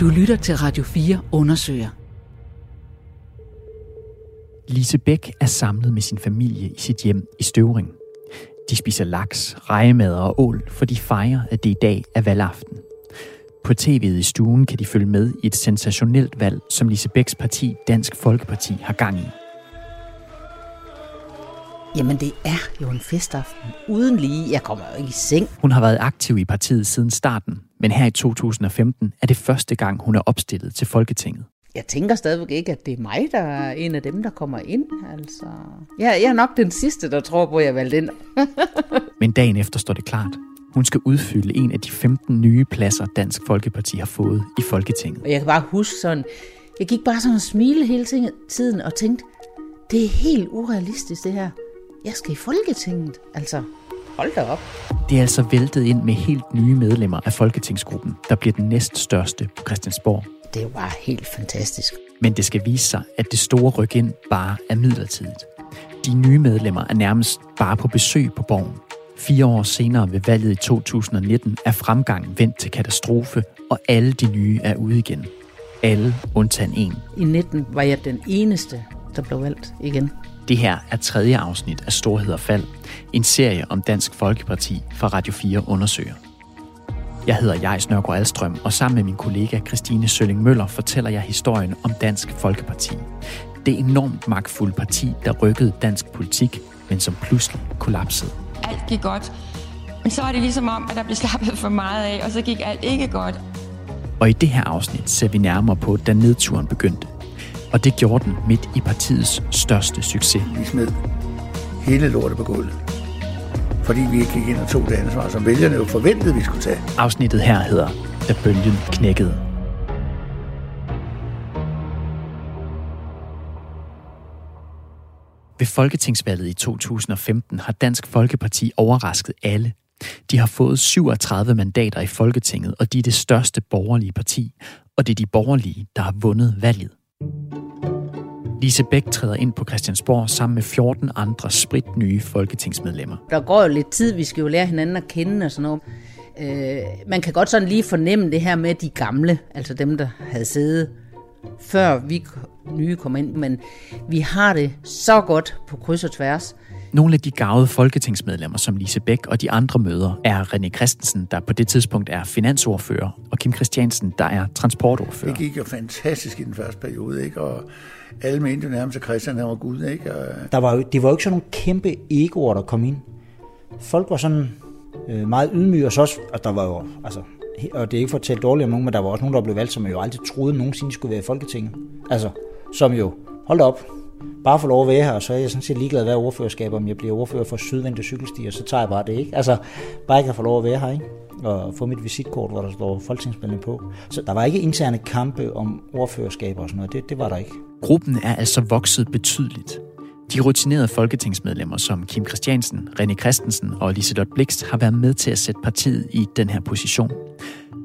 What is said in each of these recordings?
Du lytter til Radio 4 undersøger. Lise Bæk er samlet med sin familie i sit hjem i Støvring. De spiser laks, rejemad og ål, for de fejrer, at det i dag er valgaften. På tv'et i stuen kan de følge med i et sensationelt valg, som Lise Bæks parti, Dansk Folkeparti, har gang i. Jamen, det er jo en festaften uden lige. Jeg kommer jo ikke i seng. Hun har været aktiv i partiet siden starten, men her i 2015 er det første gang, hun er opstillet til Folketinget. Jeg tænker stadigvæk ikke, at det er mig, der er en af dem, der kommer ind. Altså, jeg, jeg er nok den sidste, der tror på, at jeg valgte ind. Men dagen efter står det klart. Hun skal udfylde en af de 15 nye pladser, Dansk Folkeparti har fået i Folketinget. Og jeg kan bare huske sådan, jeg gik bare sådan og smile hele tiden og tænkte, det er helt urealistisk det her. Jeg skal i Folketinget. Altså, hold da op. Det er altså væltet ind med helt nye medlemmer af Folketingsgruppen, der bliver den næststørste på Christiansborg. Det bare helt fantastisk. Men det skal vise sig, at det store ryk ind bare er midlertidigt. De nye medlemmer er nærmest bare på besøg på borgen. Fire år senere ved valget i 2019 er fremgangen vendt til katastrofe, og alle de nye er ude igen. Alle undtagen en. I 19 var jeg den eneste, der blev valgt igen. Det her er tredje afsnit af Storhed og Fald, en serie om Dansk Folkeparti fra Radio 4 undersøger. Jeg hedder Jais Nørgaard Alstrøm, og sammen med min kollega Christine Sølling Møller fortæller jeg historien om Dansk Folkeparti. Det enormt magtfulde parti, der rykkede dansk politik, men som pludselig kollapsede. Alt gik godt, men så var det ligesom om, at der blev slappet for meget af, og så gik alt ikke godt. Og i det her afsnit ser vi nærmere på, da nedturen begyndte. Og det gjorde den midt i partiets største succes. Vi smed hele lortet på gulvet. Fordi vi ikke gik ind og tog det ansvar, som vælgerne jo forventede, vi skulle tage. Afsnittet her hedder Da bølgen knækkede. Ved folketingsvalget i 2015 har Dansk Folkeparti overrasket alle. De har fået 37 mandater i Folketinget, og de er det største borgerlige parti. Og det er de borgerlige, der har vundet valget. Lise Bæk træder ind på Christiansborg sammen med 14 andre sprit nye folketingsmedlemmer. Der går jo lidt tid, vi skal jo lære hinanden at kende og sådan noget. Øh, man kan godt sådan lige fornemme det her med de gamle, altså dem, der havde siddet før vi nye kom ind, men vi har det så godt på kryds og tværs. Nogle af de gavede folketingsmedlemmer, som Lise Bæk og de andre møder, er René Christensen, der på det tidspunkt er finansordfører, Kim Christiansen, der er transportordfører. Det gik jo fantastisk i den første periode, ikke? og alle mente jo nærmest, at Christian han var Gud. Ikke? Og... Der var jo, det var jo ikke sådan nogle kæmpe egoer, der kom ind. Folk var sådan øh, meget ydmyge, og så også, og der var jo, altså, og det er ikke for at tale dårligt om nogen, men der var også nogen, der blev valgt, som jo aldrig troede nogensinde skulle være i Folketinget. Altså, som jo, hold op, bare få lov at være her, og så er jeg sådan set ligeglad, hvad ordførerskab, om jeg bliver ordfører for sydvendte cykelstier, så tager jeg bare det, ikke? Altså, bare ikke at få lov at være her, ikke? Og få mit visitkort, hvor der står folketingsmedlem på. Så der var ikke interne kampe om ordførerskab og sådan noget, det, det var der ikke. Gruppen er altså vokset betydeligt. De rutinerede folketingsmedlemmer som Kim Christiansen, René Christensen og Liselotte Blikst har været med til at sætte partiet i den her position.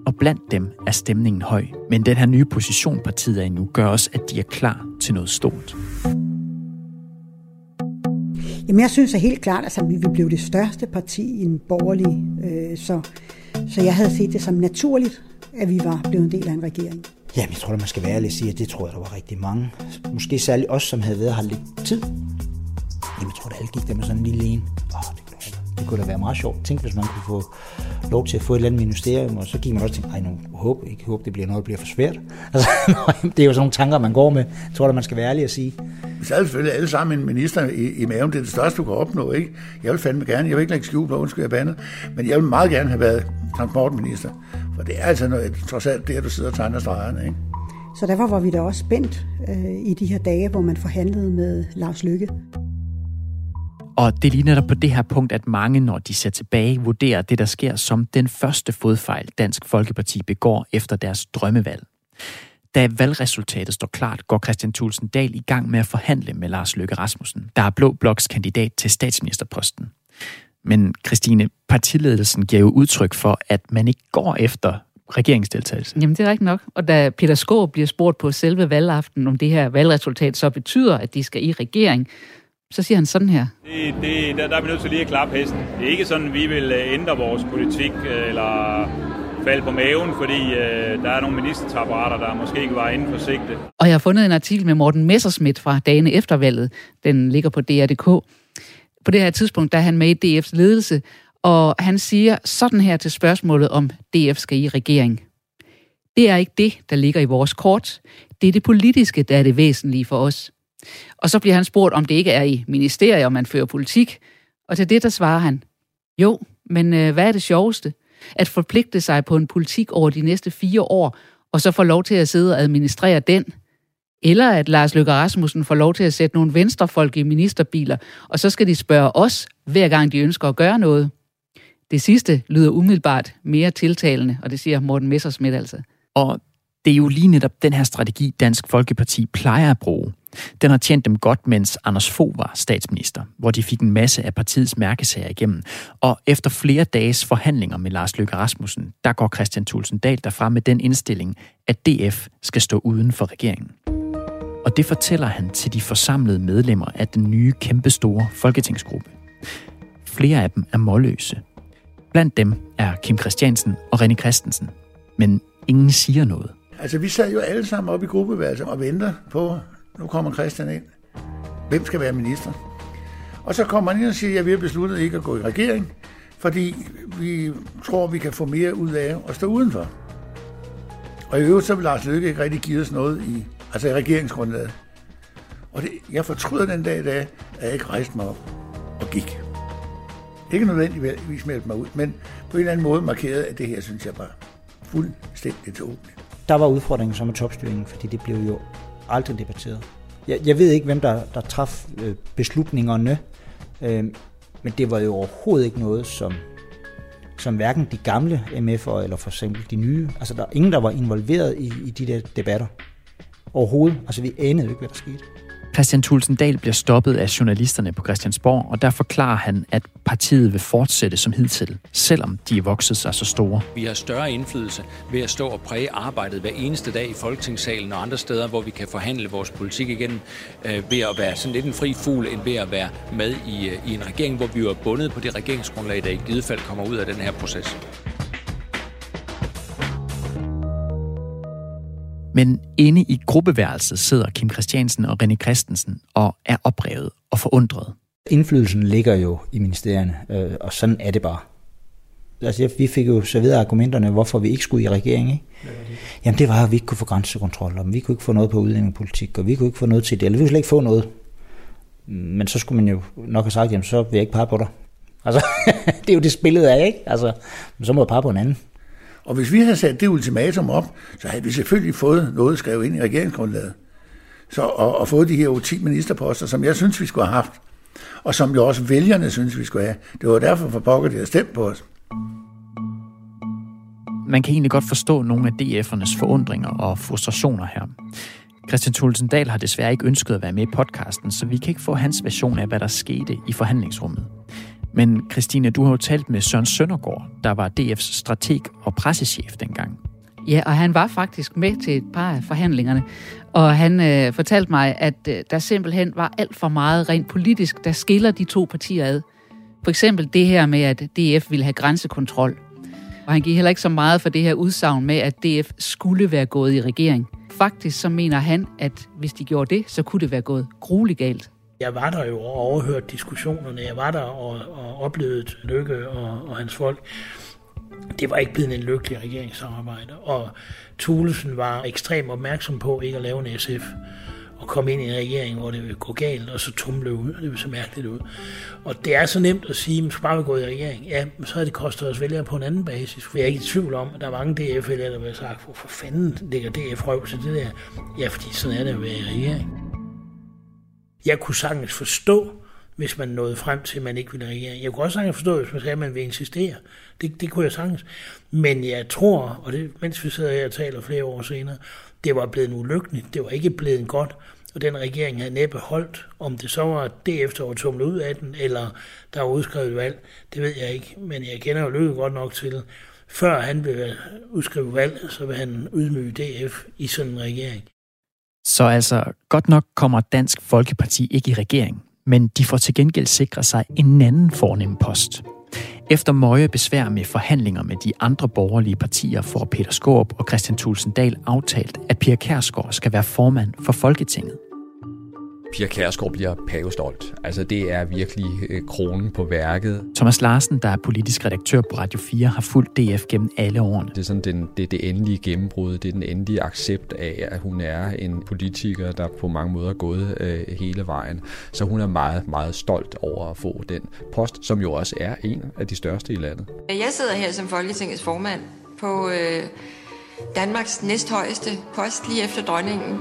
Og blandt dem er stemningen høj. Men den her nye position, partiet er i nu, gør også, at de er klar til noget stort. Jamen, jeg synes at helt klart, at altså, vi blev det største parti i en borgerlig, øh, så, så jeg havde set det som naturligt, at vi var blevet en del af en regering. Jamen, jeg tror, at man skal være ærlig og sige, at det tror jeg, der var rigtig mange. Måske særligt os, som havde været her lidt tid. Jamen, jeg tror, at alle gik der med sådan en lille en. Oh, det, kunne, det kunne da være meget sjovt. Tænk, hvis man kunne få lov til at få et eller andet ministerium, og så gik man også til, ej, nu håb, ikke håb, det bliver noget, der bliver for svært. Altså, det er jo sådan nogle tanker, man går med. Jeg tror, at man skal være ærlig at sige. Vi sad selvfølgelig alle sammen en minister i, i maven. Det er det største, du kan opnå, ikke? Jeg vil fandme gerne. Jeg vil ikke lægge skjul på, undskyld, jeg bandet. Men jeg vil meget gerne have været transportminister. For det er altså noget, trods alt det, at du sidder og tegner stregerne, ikke? Så derfor var vi da også spændt øh, i de her dage, hvor man forhandlede med Lars Lykke. Og det er lige netop på det her punkt, at mange, når de ser tilbage, vurderer det, der sker som den første fodfejl, Dansk Folkeparti begår efter deres drømmevalg. Da valgresultatet står klart, går Christian Thulsen Dahl i gang med at forhandle med Lars Løkke Rasmussen, der er Blå Bloks kandidat til statsministerposten. Men Christine, partiledelsen giver jo udtryk for, at man ikke går efter regeringsdeltagelse. Jamen, det er rigtigt nok. Og da Peter Skåb bliver spurgt på selve valgaften, om det her valgresultat så betyder, at de skal i regering, så siger han sådan her. Det, det, der, der er vi nødt til lige at klappe hesten. Det er ikke sådan, vi vil ændre vores politik eller falde på maven, fordi øh, der er nogle ministertapparater, der måske ikke var inden for sigte. Og jeg har fundet en artikel med Morten Messersmith fra dagene efter valget. Den ligger på DR.dk. På det her tidspunkt, der er han med i DF's ledelse, og han siger sådan her til spørgsmålet om DF skal i regering. Det er ikke det, der ligger i vores kort. Det er det politiske, der er det væsentlige for os. Og så bliver han spurgt, om det ikke er i ministeriet, om man fører politik. Og til det, der svarer han, jo, men øh, hvad er det sjoveste? At forpligte sig på en politik over de næste fire år, og så få lov til at sidde og administrere den. Eller at Lars Løkke Rasmussen får lov til at sætte nogle venstrefolk i ministerbiler, og så skal de spørge os, hver gang de ønsker at gøre noget. Det sidste lyder umiddelbart mere tiltalende, og det siger Morten Messersmith altså. Og det er jo lige netop den her strategi, Dansk Folkeparti plejer at bruge. Den har tjent dem godt, mens Anders Fogh var statsminister, hvor de fik en masse af partiets mærkesager igennem. Og efter flere dages forhandlinger med Lars Løkke Rasmussen, der går Christian Thulsen Dahl derfra med den indstilling, at DF skal stå uden for regeringen. Og det fortæller han til de forsamlede medlemmer af den nye kæmpestore folketingsgruppe. Flere af dem er målløse. Blandt dem er Kim Christiansen og René Christensen. Men ingen siger noget. Altså, vi sad jo alle sammen op i gruppeværelset og venter på, nu kommer Christian ind. Hvem skal være minister? Og så kommer han ind og siger, at vi har besluttet ikke at gå i regering, fordi vi tror, vi kan få mere ud af at stå udenfor. Og i øvrigt så vil Lars Løkke ikke rigtig give os noget i, altså i regeringsgrundlaget. Og det, jeg fortryder den dag i dag, at jeg ikke rejste mig op og gik. Ikke nødvendigvis meldte mig ud, men på en eller anden måde markerede, at det her synes jeg var fuldstændig tåbeligt. Der var udfordringen som med topstyringen, fordi det blev jo aldrig debatteret. Jeg, jeg ved ikke, hvem der, der traf øh, beslutningerne, øh, men det var jo overhovedet ikke noget, som, som hverken de gamle MF'er eller for eksempel de nye, altså der er ingen, der var involveret i, i de der debatter. Overhovedet. Altså vi anede jo ikke, hvad der skete. Christian Thulsen Dahl bliver stoppet af journalisterne på Christiansborg, og der forklarer han, at partiet vil fortsætte som hidtil, selvom de er vokset sig så store. Vi har større indflydelse ved at stå og præge arbejdet hver eneste dag i Folketingssalen og andre steder, hvor vi kan forhandle vores politik igen, øh, ved at være sådan lidt en fri fugl, end ved at være med i, øh, i en regering, hvor vi er bundet på det regeringsgrundlag, der i givet fald kommer ud af den her proces. Men inde i gruppeværelset sidder Kim Christiansen og René Christensen og er oprevet og forundret. Indflydelsen ligger jo i ministerierne, øh, og sådan er det bare. Altså, vi fik jo så videre argumenterne, hvorfor vi ikke skulle i regering. Ikke? Det? Jamen det var, at vi ikke kunne få grænsekontrol, og vi kunne ikke få noget på udlændingepolitik, og vi kunne ikke få noget til det, eller vi kunne slet ikke få noget. Men så skulle man jo nok have sagt, jamen så vil jeg ikke pege på dig. Altså, det er jo det spillet af, ikke? Altså, så må jeg pege på en anden. Og hvis vi havde sat det ultimatum op, så havde vi selvfølgelig fået noget skrevet ind i regeringsgrundlaget. Så, og, og fået de her 10 ministerposter, som jeg synes, vi skulle have haft. Og som jo også vælgerne synes, vi skulle have. Det var derfor for pokker, de havde stemt på os. Man kan egentlig godt forstå nogle af DF'ernes forundringer og frustrationer her. Christian Thulsen Dahl har desværre ikke ønsket at være med i podcasten, så vi kan ikke få hans version af, hvad der skete i forhandlingsrummet. Men Christine, du har jo talt med Søren Søndergaard, der var DF's strateg og pressechef dengang. Ja, og han var faktisk med til et par af forhandlingerne. Og han øh, fortalte mig, at øh, der simpelthen var alt for meget rent politisk, der skiller de to partier ad. For eksempel det her med, at DF ville have grænsekontrol. Og han gik heller ikke så meget for det her udsagn med, at DF skulle være gået i regering. Faktisk så mener han, at hvis de gjorde det, så kunne det være gået grueligt galt. Jeg var der jo og overhørte diskussionerne. Jeg var der og, og oplevede Lykke og, og hans folk. Det var ikke blevet en lykkelig regeringssamarbejde. Og Thulesen var ekstremt opmærksom på ikke at lave en SF og komme ind i en regering, hvor det ville gå galt, og så tumle ud. Det ville så mærkeligt ud. Og det er så nemt at sige, at man skal bare gå i regering. Ja, så havde det kostet os vælgere på en anden basis. For jeg er ikke i tvivl om, at der er mange DF-vælgere, der vil sagt, hvorfor fanden ligger DF røv til det der. Ja, fordi sådan er det at være i regering. Jeg kunne sagtens forstå, hvis man nåede frem til, at man ikke ville regere. Jeg kunne også sagtens forstå, hvis man sagde, at man vil insistere. Det, det kunne jeg sagtens. Men jeg tror, og det, mens vi sidder her og taler flere år senere, det var blevet ulykkeligt. Det var ikke blevet godt. Og den regering havde næppe holdt. Om det så var det efter at ud af den, eller der var udskrevet valg, det ved jeg ikke. Men jeg kender jo Løkke godt nok til, før han vil udskrive valg, så vil han udmøde DF i sådan en regering. Så altså, godt nok kommer Dansk Folkeparti ikke i regering, men de får til gengæld sikret sig en anden fornem post. Efter møje besvær med forhandlinger med de andre borgerlige partier får Peter Skåb og Christian Tulsendal aftalt, at Pia Kærsgaard skal være formand for Folketinget. Pia Kærsgaard bliver pavestolt. Altså det er virkelig øh, kronen på værket. Thomas Larsen, der er politisk redaktør på Radio 4, har fulgt DF gennem alle årene. Det er sådan den, det, det endelige gennembrud, det er den endelige accept af, at hun er en politiker, der på mange måder er gået øh, hele vejen. Så hun er meget, meget stolt over at få den post, som jo også er en af de største i landet. Jeg sidder her som Folketingets formand på øh, Danmarks næsthøjeste post lige efter dronningen.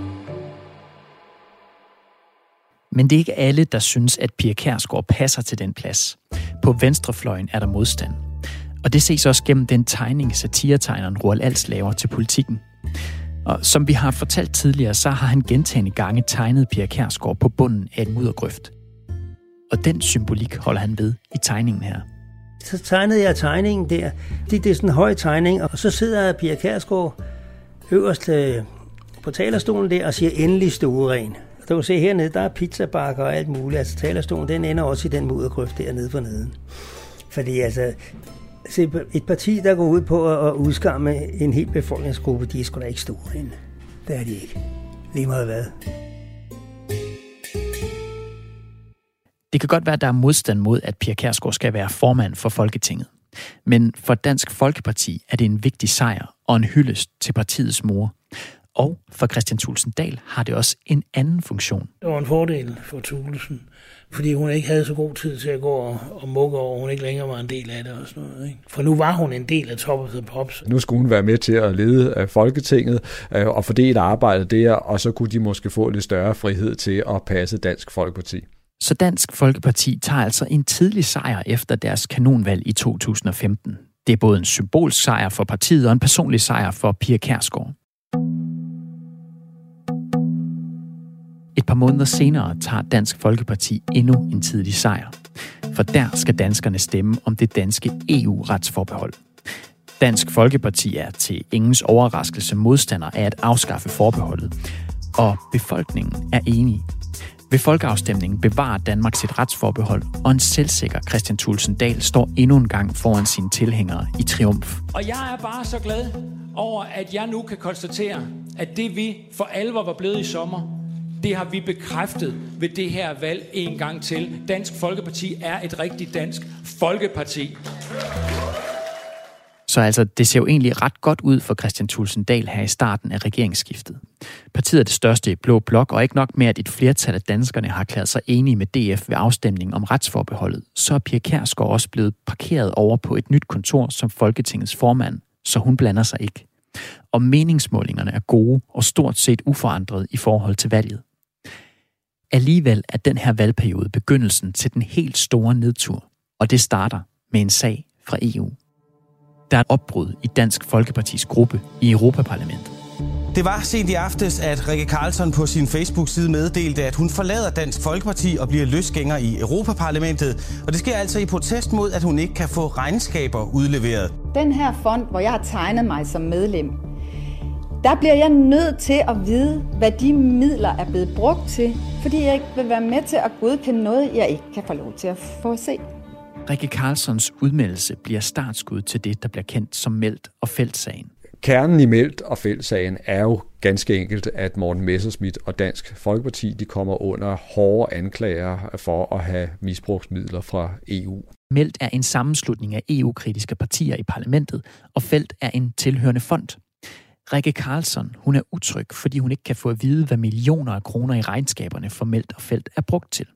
Men det er ikke alle, der synes, at Pia Kærsgaard passer til den plads. På venstrefløjen er der modstand. Og det ses også gennem den tegning, satiretegneren Roald Als laver til politikken. Og som vi har fortalt tidligere, så har han gentagende gange tegnet Pia Kærsgaard på bunden af en muddergrøft. Og den symbolik holder han ved i tegningen her. Så tegnede jeg tegningen der. Det, det er sådan en høj tegning, og så sidder Pia Kærsgaard øverst øh, på talerstolen der og siger endelig stueren. Du kan se hernede, der er pizzabakker og alt muligt. Altså talerstolen, den ender også i den muddergrøft dernede for neden. Fordi altså, se, et parti, der går ud på at udskamme en hel befolkningsgruppe, de er sgu da ikke store end. Det er de ikke. Lige meget hvad. Det kan godt være, at der er modstand mod, at Pia Kærsgaard skal være formand for Folketinget. Men for Dansk Folkeparti er det en vigtig sejr og en hyldest til partiets mor. Og for Christian Thulsen Dahl har det også en anden funktion. Det var en fordel for Thulesen, fordi hun ikke havde så god tid til at gå og, og mukke over, hun ikke længere var en del af det og sådan noget. Ikke? For nu var hun en del af Top of the Pops. Nu skulle hun være med til at lede øh, Folketinget øh, og fordele arbejdet der, og så kunne de måske få lidt større frihed til at passe Dansk Folkeparti. Så Dansk Folkeparti tager altså en tidlig sejr efter deres kanonvalg i 2015. Det er både en symbolsk sejr for partiet og en personlig sejr for Pia Kærsgaard. Et par måneder senere tager Dansk Folkeparti endnu en tidlig sejr. For der skal danskerne stemme om det danske EU-retsforbehold. Dansk Folkeparti er til ingens overraskelse modstander af at afskaffe forbeholdet. Og befolkningen er enige. Ved folkeafstemningen bevarer Danmark sit retsforbehold, og en selvsikker Christian Thulsen Dahl står endnu en gang foran sine tilhængere i triumf. Og jeg er bare så glad over, at jeg nu kan konstatere, at det vi for alvor var blevet i sommer, det har vi bekræftet ved det her valg en gang til. Dansk Folkeparti er et rigtigt dansk folkeparti. Så altså, det ser jo egentlig ret godt ud for Christian Thulsen Dahl her i starten af regeringsskiftet. Partiet er det største i Blå Blok, og ikke nok med, at et flertal af danskerne har klædt sig enige med DF ved afstemningen om retsforbeholdet, så er Pia Kærsgaard også blevet parkeret over på et nyt kontor som Folketingets formand, så hun blander sig ikke. Og meningsmålingerne er gode og stort set uforandret i forhold til valget. Alligevel er den her valgperiode begyndelsen til den helt store nedtur, og det starter med en sag fra EU. Der er et opbrud i Dansk Folkepartis gruppe i Europaparlamentet. Det var sent i aftes, at Rikke Karlsson på sin Facebook-side meddelte, at hun forlader Dansk Folkeparti og bliver løsgænger i Europaparlamentet. Og det sker altså i protest mod, at hun ikke kan få regnskaber udleveret. Den her fond, hvor jeg har tegnet mig som medlem, der bliver jeg nødt til at vide, hvad de midler er blevet brugt til, fordi jeg ikke vil være med til at godkende noget, jeg ikke kan få lov til at få at se. Rikke Carlsons udmeldelse bliver startskud til det, der bliver kendt som Meldt og Feltsagen. Kernen i Meldt og Feltsagen er jo ganske enkelt, at Morten Messerschmidt og Dansk Folkeparti de kommer under hårde anklager for at have misbrugsmidler fra EU. Meldt er en sammenslutning af EU-kritiske partier i parlamentet, og Felt er en tilhørende fond. Rikke Carlson, hun er utryg, fordi hun ikke kan få at vide, hvad millioner af kroner i regnskaberne for Meldt og Felt er brugt til.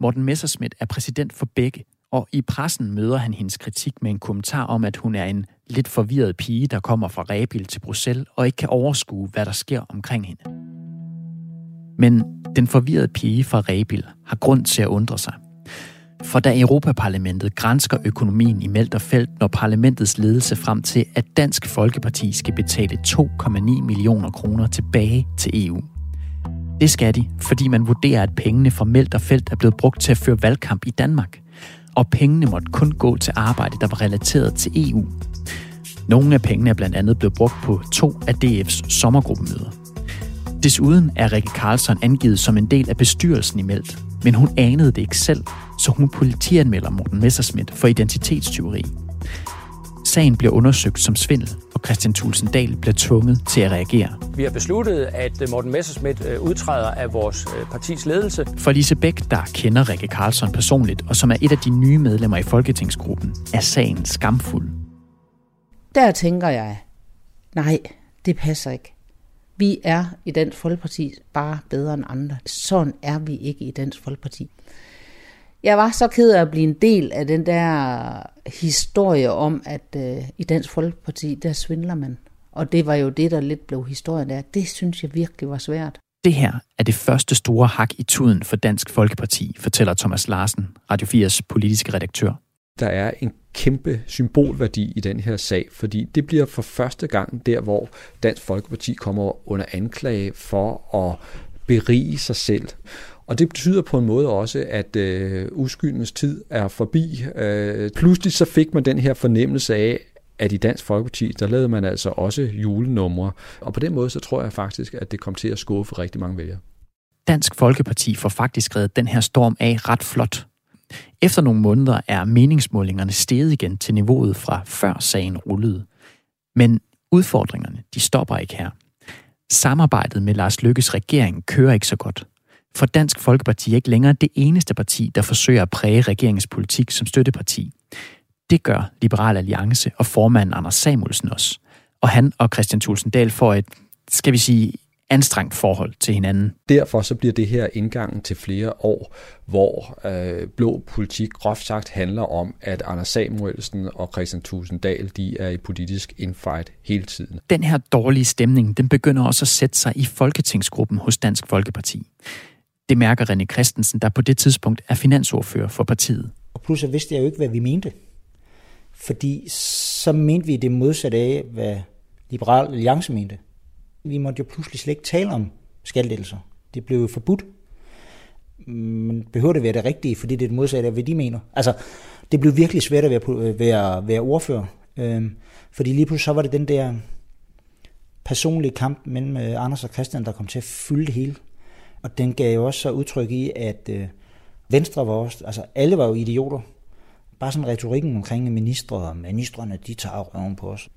Morten Messerschmidt er præsident for begge, og i pressen møder han hendes kritik med en kommentar om, at hun er en lidt forvirret pige, der kommer fra Rebil til Bruxelles og ikke kan overskue, hvad der sker omkring hende. Men den forvirrede pige fra Rebil har grund til at undre sig. For da Europaparlamentet grænsker økonomien i Melterfelt, når parlamentets ledelse frem til, at Dansk Folkeparti skal betale 2,9 millioner kroner tilbage til EU. Det skal de, fordi man vurderer, at pengene fra Melterfelt er blevet brugt til at føre valgkamp i Danmark. Og pengene måtte kun gå til arbejde, der var relateret til EU. Nogle af pengene er blandt andet blevet brugt på to af DF's sommergruppemøder. Desuden er Rikke Karlsson angivet som en del af bestyrelsen i Meldt, men hun anede det ikke selv, så hun politianmelder Morten Messerschmidt for identitetstyveri. Sagen bliver undersøgt som svindel, og Christian Thulsen Dahl bliver tvunget til at reagere. Vi har besluttet, at Morten Messerschmidt øh, udtræder af vores øh, partis ledelse. For Lise Bæk, der kender Rikke Karlsson personligt, og som er et af de nye medlemmer i Folketingsgruppen, er sagen skamfuld. Der tænker jeg, nej, det passer ikke. Vi er i Dansk Folkeparti bare bedre end andre. Sådan er vi ikke i Dansk Folkeparti. Jeg var så ked af at blive en del af den der historie om, at øh, i Dansk Folkeparti, der svindler man. Og det var jo det, der lidt blev historien der. Det synes jeg virkelig var svært. Det her er det første store hak i tuden for Dansk Folkeparti, fortæller Thomas Larsen, Radio 4's politiske redaktør. Der er en kæmpe symbolværdi i den her sag, fordi det bliver for første gang der, hvor Dansk Folkeparti kommer under anklage for at berige sig selv. Og det betyder på en måde også, at øh, uskyldens tid er forbi. Øh, pludselig så fik man den her fornemmelse af, at i Dansk Folkeparti, der lavede man altså også julenumre. Og på den måde, så tror jeg faktisk, at det kom til at skuffe rigtig mange vælgere. Dansk Folkeparti får faktisk reddet den her storm af ret flot. Efter nogle måneder er meningsmålingerne steget igen til niveauet fra før sagen rullede. Men udfordringerne, de stopper ikke her. Samarbejdet med Lars Lykkes regering kører ikke så godt. For Dansk Folkeparti er ikke længere det eneste parti, der forsøger at præge regeringens politik som støtteparti. Det gør Liberal Alliance og formanden Anders Samuelsen også. Og han og Christian Tulsendal får et, skal vi sige, anstrengt forhold til hinanden. Derfor så bliver det her indgangen til flere år, hvor øh, blå politik groft sagt handler om, at Anders Samuelsen og Christian Tulsendal, de er i politisk infight hele tiden. Den her dårlige stemning, den begynder også at sætte sig i folketingsgruppen hos Dansk Folkeparti. Det mærker René Christensen, der på det tidspunkt er finansordfører for partiet. Og pludselig vidste jeg jo ikke, hvad vi mente. Fordi så mente vi det modsatte af, hvad Liberal Alliance mente. Vi måtte jo pludselig slet ikke tale om skattelettelser. Det blev jo forbudt. Men behøver det være det rigtige, fordi det er det modsatte af, hvad de mener? Altså, det blev virkelig svært at være, øh, være, være ordfører. Øhm, fordi lige pludselig så var det den der personlige kamp mellem øh, Anders og Christian, der kom til at fylde det hele. Og den gav jo også så udtryk i, at øh, Venstre var også, altså alle var jo idioter. Bare sådan retorikken omkring ministre, og ministerne, de tager røven på os.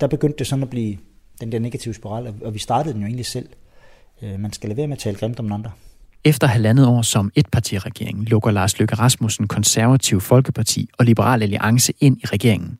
Der begyndte det sådan at blive den der negative spiral, og vi startede den jo egentlig selv. Øh, man skal lade være med at tale grimt om andre. Efter halvandet år som etpartiregering lukker Lars Løkke Rasmussen konservativ Folkeparti og Liberal Alliance ind i regeringen.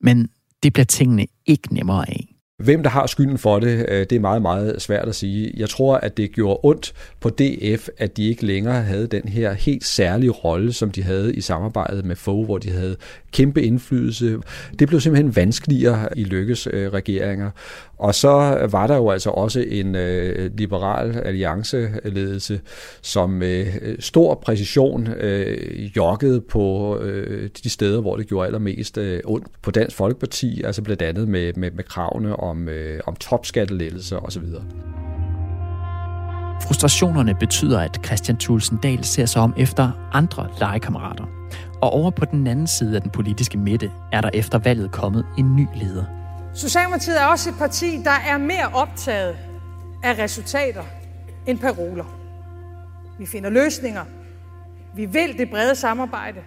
Men det bliver tingene ikke nemmere af. Hvem der har skylden for det, øh, det er meget, meget svært at sige. Jeg tror, at det gjorde ondt på DF, at de ikke længere havde den her helt særlige rolle, som de havde i samarbejdet med Fogh, hvor de havde kæmpe indflydelse. Det blev simpelthen vanskeligere i Lykkes øh, regeringer. Og så var der jo altså også en øh, liberal allianceledelse, som med øh, stor præcision øh, joggede på øh, de steder, hvor det gjorde allermest øh, ondt på Dansk Folkeparti, altså blandt andet med, med, med kravene om, øh, om topskattelettelse osv. Frustrationerne betyder, at Christian Thulsen Dahl ser sig om efter andre legekammerater. Og over på den anden side af den politiske midte er der efter valget kommet en ny leder. Socialdemokratiet er også et parti, der er mere optaget af resultater end paroler. Vi finder løsninger. Vi vil det brede samarbejde.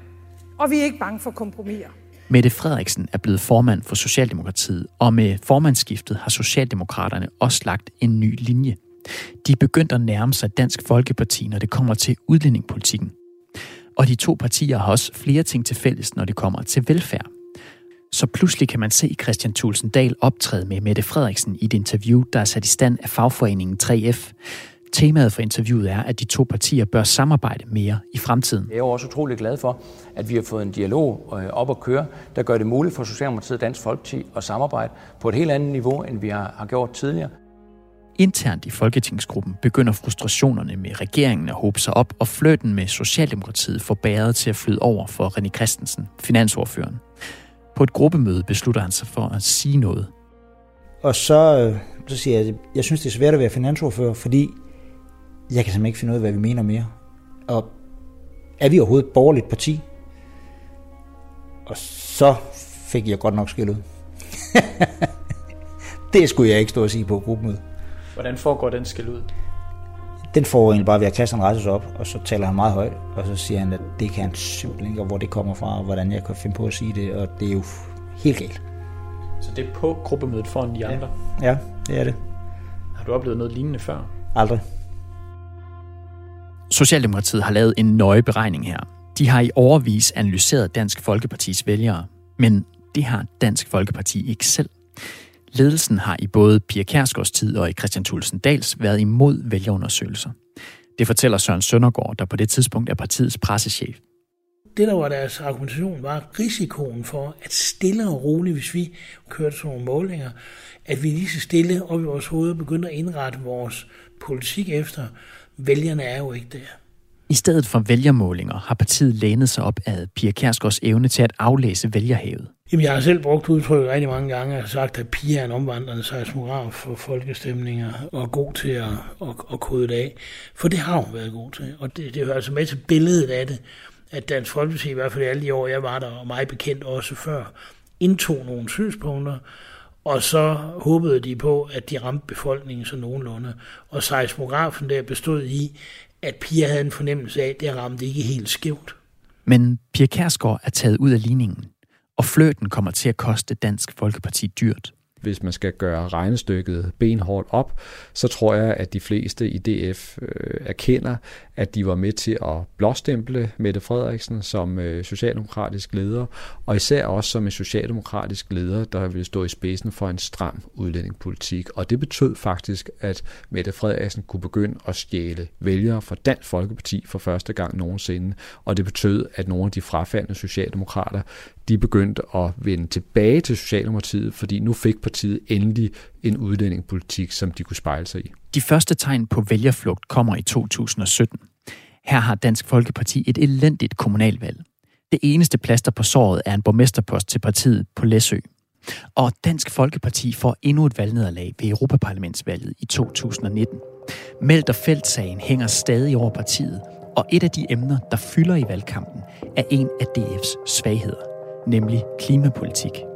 Og vi er ikke bange for kompromiser. Mette Frederiksen er blevet formand for Socialdemokratiet, og med formandsskiftet har Socialdemokraterne også lagt en ny linje. De er begyndt at nærme sig Dansk Folkeparti, når det kommer til udlændingepolitikken. Og de to partier har også flere ting til fælles, når det kommer til velfærd. Så pludselig kan man se Christian Thulsen Dahl optræde med Mette Frederiksen i et interview, der er sat i stand af fagforeningen 3F. Temaet for interviewet er, at de to partier bør samarbejde mere i fremtiden. Jeg er også utrolig glad for, at vi har fået en dialog øh, op at køre, der gør det muligt for Socialdemokratiet og Dansk Folkeparti at samarbejde på et helt andet niveau, end vi har gjort tidligere. Internt i Folketingsgruppen begynder frustrationerne med regeringen at håbe sig op, og fløten med Socialdemokratiet får bæret til at flyde over for René Christensen, finansordføreren. På et gruppemøde beslutter han sig for at sige noget. Og så, øh, så siger jeg, at jeg synes, det er svært at være finansordfører, fordi jeg kan simpelthen ikke finde ud af, hvad vi mener mere. Og er vi overhovedet et borgerligt parti? Og så fik jeg godt nok skæld ud. det skulle jeg ikke stå og sige på gruppemødet. Hvordan foregår den skæld ud? den får egentlig bare ved at Christian rejse sig op, og så taler han meget højt, og så siger han, at det kan han simpelthen ikke, og hvor det kommer fra, og hvordan jeg kan finde på at sige det, og det er jo helt galt. Så det er på gruppemødet foran de andre? Ja, det er det. Har du oplevet noget lignende før? Aldrig. Socialdemokratiet har lavet en nøje beregning her. De har i overvis analyseret Dansk Folkepartis vælgere, men det har Dansk Folkeparti ikke selv. Ledelsen har i både Pia Kærsgaards tid og i Christian Thulsen Dals været imod vælgerundersøgelser. Det fortæller Søren Søndergaard, der på det tidspunkt er partiets pressechef. Det, der var deres argumentation, var risikoen for, at stille og roligt, hvis vi kørte sådan nogle målinger, at vi lige så stille op i vores hoved begyndte at indrette vores politik efter. Vælgerne er jo ikke der. I stedet for vælgermålinger har partiet lænet sig op af Pia Kærsgaards evne til at aflæse vælgerhavet. Jamen, jeg har selv brugt udtrykket rigtig mange gange og sagt, at Pia er en omvandrende seismograf for folkestemninger og god til at, at, at kode det af. For det har hun været god til, og det, det hører altså med til billedet af det, at Dansk Folkeparti, i hvert fald i alle de år, jeg var der, og mig bekendt også før, indtog nogle synspunkter, og så håbede de på, at de ramte befolkningen så nogenlunde. Og seismografen der bestod i, at Pia havde en fornemmelse af, at det ramte ikke helt skævt. Men Pia Kærsgaard er taget ud af ligningen, og fløten kommer til at koste Dansk Folkeparti dyrt hvis man skal gøre regnestykket benhårdt op, så tror jeg, at de fleste i DF øh, erkender, at de var med til at blåstemple Mette Frederiksen som øh, socialdemokratisk leder, og især også som en socialdemokratisk leder, der ville stå i spidsen for en stram udlændingepolitik. Og det betød faktisk, at Mette Frederiksen kunne begynde at stjæle vælgere fra Dansk Folkeparti for første gang nogensinde, og det betød, at nogle af de frafaldende socialdemokrater, de begyndte at vende tilbage til Socialdemokratiet, fordi nu fik partiet endelig en udlændingepolitik, som de kunne spejle sig i. De første tegn på vælgerflugt kommer i 2017. Her har Dansk Folkeparti et elendigt kommunalvalg. Det eneste plaster på såret er en borgmesterpost til partiet på Læsø. Og Dansk Folkeparti får endnu et valgnederlag ved Europaparlamentsvalget i 2019. Meldt Feltsagen hænger stadig over partiet, og et af de emner, der fylder i valgkampen, er en af DF's svagheder, nemlig klimapolitik.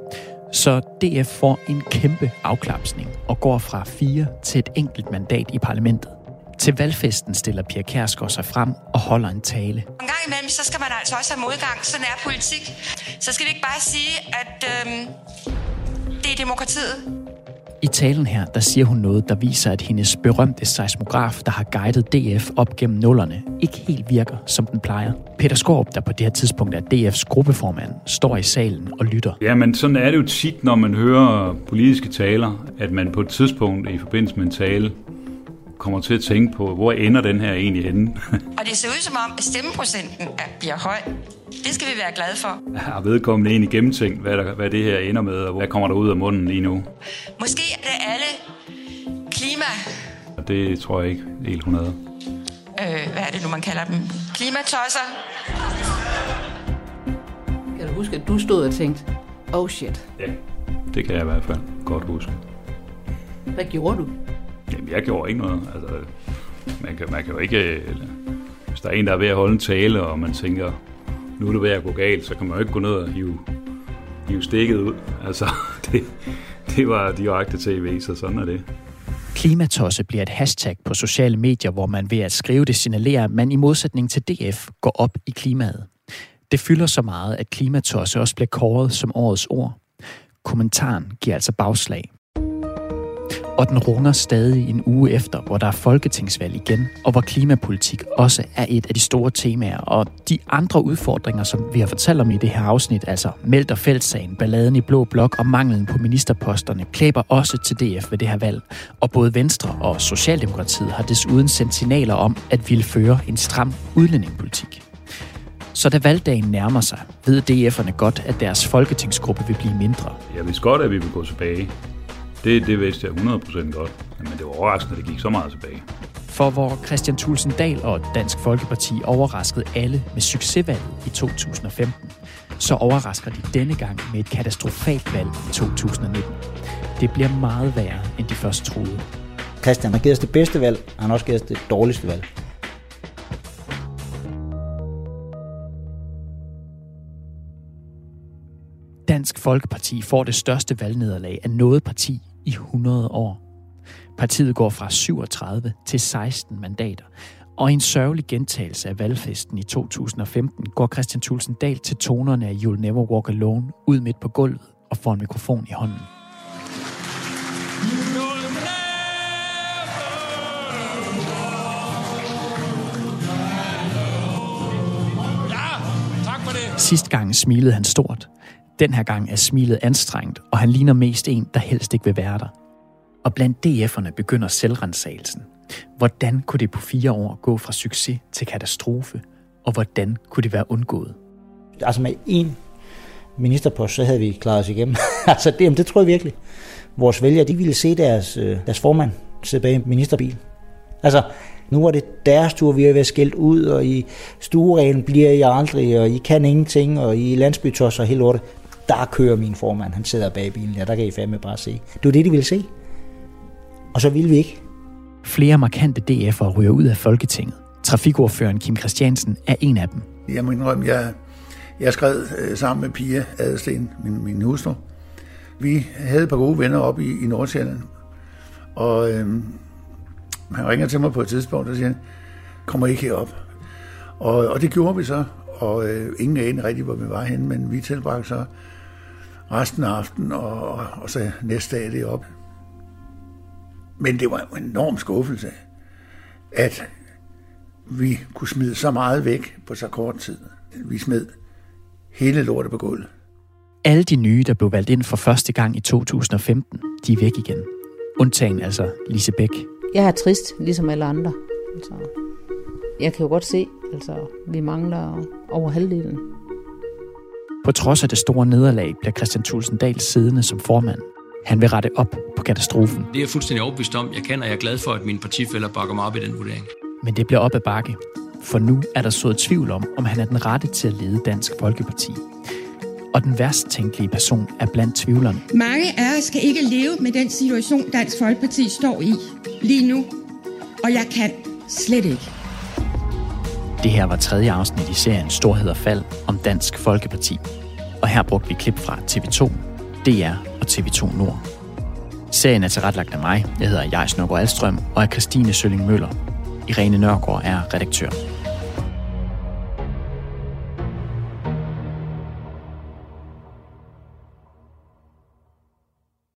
Så DF får en kæmpe afklapsning og går fra fire til et enkelt mandat i parlamentet. Til valgfesten stiller Pia Kærsgaard sig frem og holder en tale. En gang imellem, så skal man altså også have modgang. Sådan er politik. Så skal vi ikke bare sige, at øhm, det er demokratiet. I talen her, der siger hun noget, der viser, at hendes berømte seismograf, der har guidet DF op gennem nullerne, ikke helt virker, som den plejer. Peter Skorp, der på det her tidspunkt er DF's gruppeformand, står i salen og lytter. Ja, men sådan er det jo tit, når man hører politiske taler, at man på et tidspunkt i forbindelse med en tale kommer til at tænke på, hvor ender den her egentlig henne? og det ser ud som om, at stemmeprocenten bliver høj. Det skal vi være glade for. Har vedkommende egentlig gennemtænkt, hvad, der, hvad det her ender med, og hvad kommer der ud af munden lige nu? Måske er det alle klima... Det tror jeg ikke helt 100. Øh, hvad er det nu, man kalder dem? Klimatosser? Kan du huske, at du stod og tænkte, oh shit? Ja, det kan jeg i hvert fald godt huske. Hvad gjorde du? Jamen, jeg gjorde ikke noget. Altså, man, kan, man kan jo ikke... Eller, hvis der er en, der er ved at holde en tale, og man tænker, nu er det ved at gå galt, så kan man jo ikke gå ned og hive, hive stikket ud. Altså, det, det var direkte tv, så sådan er det. Klimatosse bliver et hashtag på sociale medier, hvor man ved at skrive det signalerer, at man i modsætning til DF går op i klimaet. Det fylder så meget, at klimatosse også bliver kåret som årets ord. Kommentaren giver altså bagslag. Og den runger stadig en uge efter, hvor der er folketingsvalg igen, og hvor klimapolitik også er et af de store temaer. Og de andre udfordringer, som vi har fortalt om i det her afsnit, altså Meldt og Fældssagen, balladen i Blå Blok og manglen på ministerposterne, klæber også til DF ved det her valg. Og både Venstre og Socialdemokratiet har desuden sendt signaler om, at ville føre en stram udlændingepolitik. Så da valgdagen nærmer sig, ved DF'erne godt, at deres folketingsgruppe vil blive mindre. Jeg vidste godt, at vi vil gå tilbage. Det, det vidste jeg 100% godt, men det var overraskende, at det gik så meget tilbage. For hvor Christian Thulsen Dahl og Dansk Folkeparti overraskede alle med succesvalget i 2015, så overrasker de denne gang med et katastrofalt valg i 2019. Det bliver meget værre, end de først troede. Christian har givet os det bedste valg, og han har også givet os det dårligste valg. Dansk Folkeparti får det største valgnederlag af noget parti i 100 år. Partiet går fra 37 til 16 mandater. Og i en sørgelig gentagelse af valgfesten i 2015 går Christian Thulsen Dahl til tonerne af You'll Never Walk Alone ud midt på gulvet og får en mikrofon i hånden. Sidste gang smilede han stort. Den her gang er smilet anstrengt, og han ligner mest en, der helst ikke vil være der. Og blandt DF'erne begynder selvrensagelsen. Hvordan kunne det på fire år gå fra succes til katastrofe? Og hvordan kunne det være undgået? Altså med én ministerpost, så havde vi klaret os igennem. altså det, det tror jeg virkelig. Vores vælgere, de ville se deres, øh, deres formand sidde bag en ministerbil. Altså, nu er det deres tur, vi er ved at skældt ud, og i stuereglen bliver I aldrig, og I kan ingenting, og I landsbytosser og hele lortet. Der kører min formand, han sidder bag bilen, ja, der kan I fandme bare se. Det var det, de ville se. Og så ville vi ikke. Flere markante DF'ere ryger ud af Folketinget. Trafikordføreren Kim Christiansen er en af dem. Jeg må indrømme, jeg, jeg skrev øh, sammen med Pia Adelsten, min, min hustru. Vi havde et par gode venner op i, i Nordsjælland, og øh, han ringer til mig på et tidspunkt og siger, kommer ikke herop. Og, og det gjorde vi så, og øh, ingen anede rigtig, hvor vi var henne, men vi tilbragte så resten af aftenen, og, og, så næste dag det op. Men det var en enorm skuffelse, at vi kunne smide så meget væk på så kort tid. Vi smed hele lortet på gulvet. Alle de nye, der blev valgt ind for første gang i 2015, de er væk igen. Undtagen altså Lise Bæk. Jeg er trist, ligesom alle andre. Altså, jeg kan jo godt se, altså, vi mangler over halvdelen. På trods af det store nederlag bliver Christian Thulsen Dahl siddende som formand. Han vil rette op på katastrofen. Det er jeg fuldstændig overbevist om. Jeg kan, og jeg er glad for, at mine partifælder bakker mig op i den vurdering. Men det bliver op ad bakke. For nu er der så tvivl om, om han er den rette til at lede Dansk Folkeparti. Og den værst tænkelige person er blandt tvivlerne. Mange af os skal ikke leve med den situation, Dansk Folkeparti står i lige nu. Og jeg kan slet ikke. Det her var tredje afsnit i serien Storhed og Fald om Dansk Folkeparti. Og her brugte vi klip fra TV2, DR og TV2 Nord. Serien er tilrettelagt af mig. Jeg hedder Jais Nørgaard Alstrøm og er Christine Sølling Møller. Irene Nørgaard er redaktør.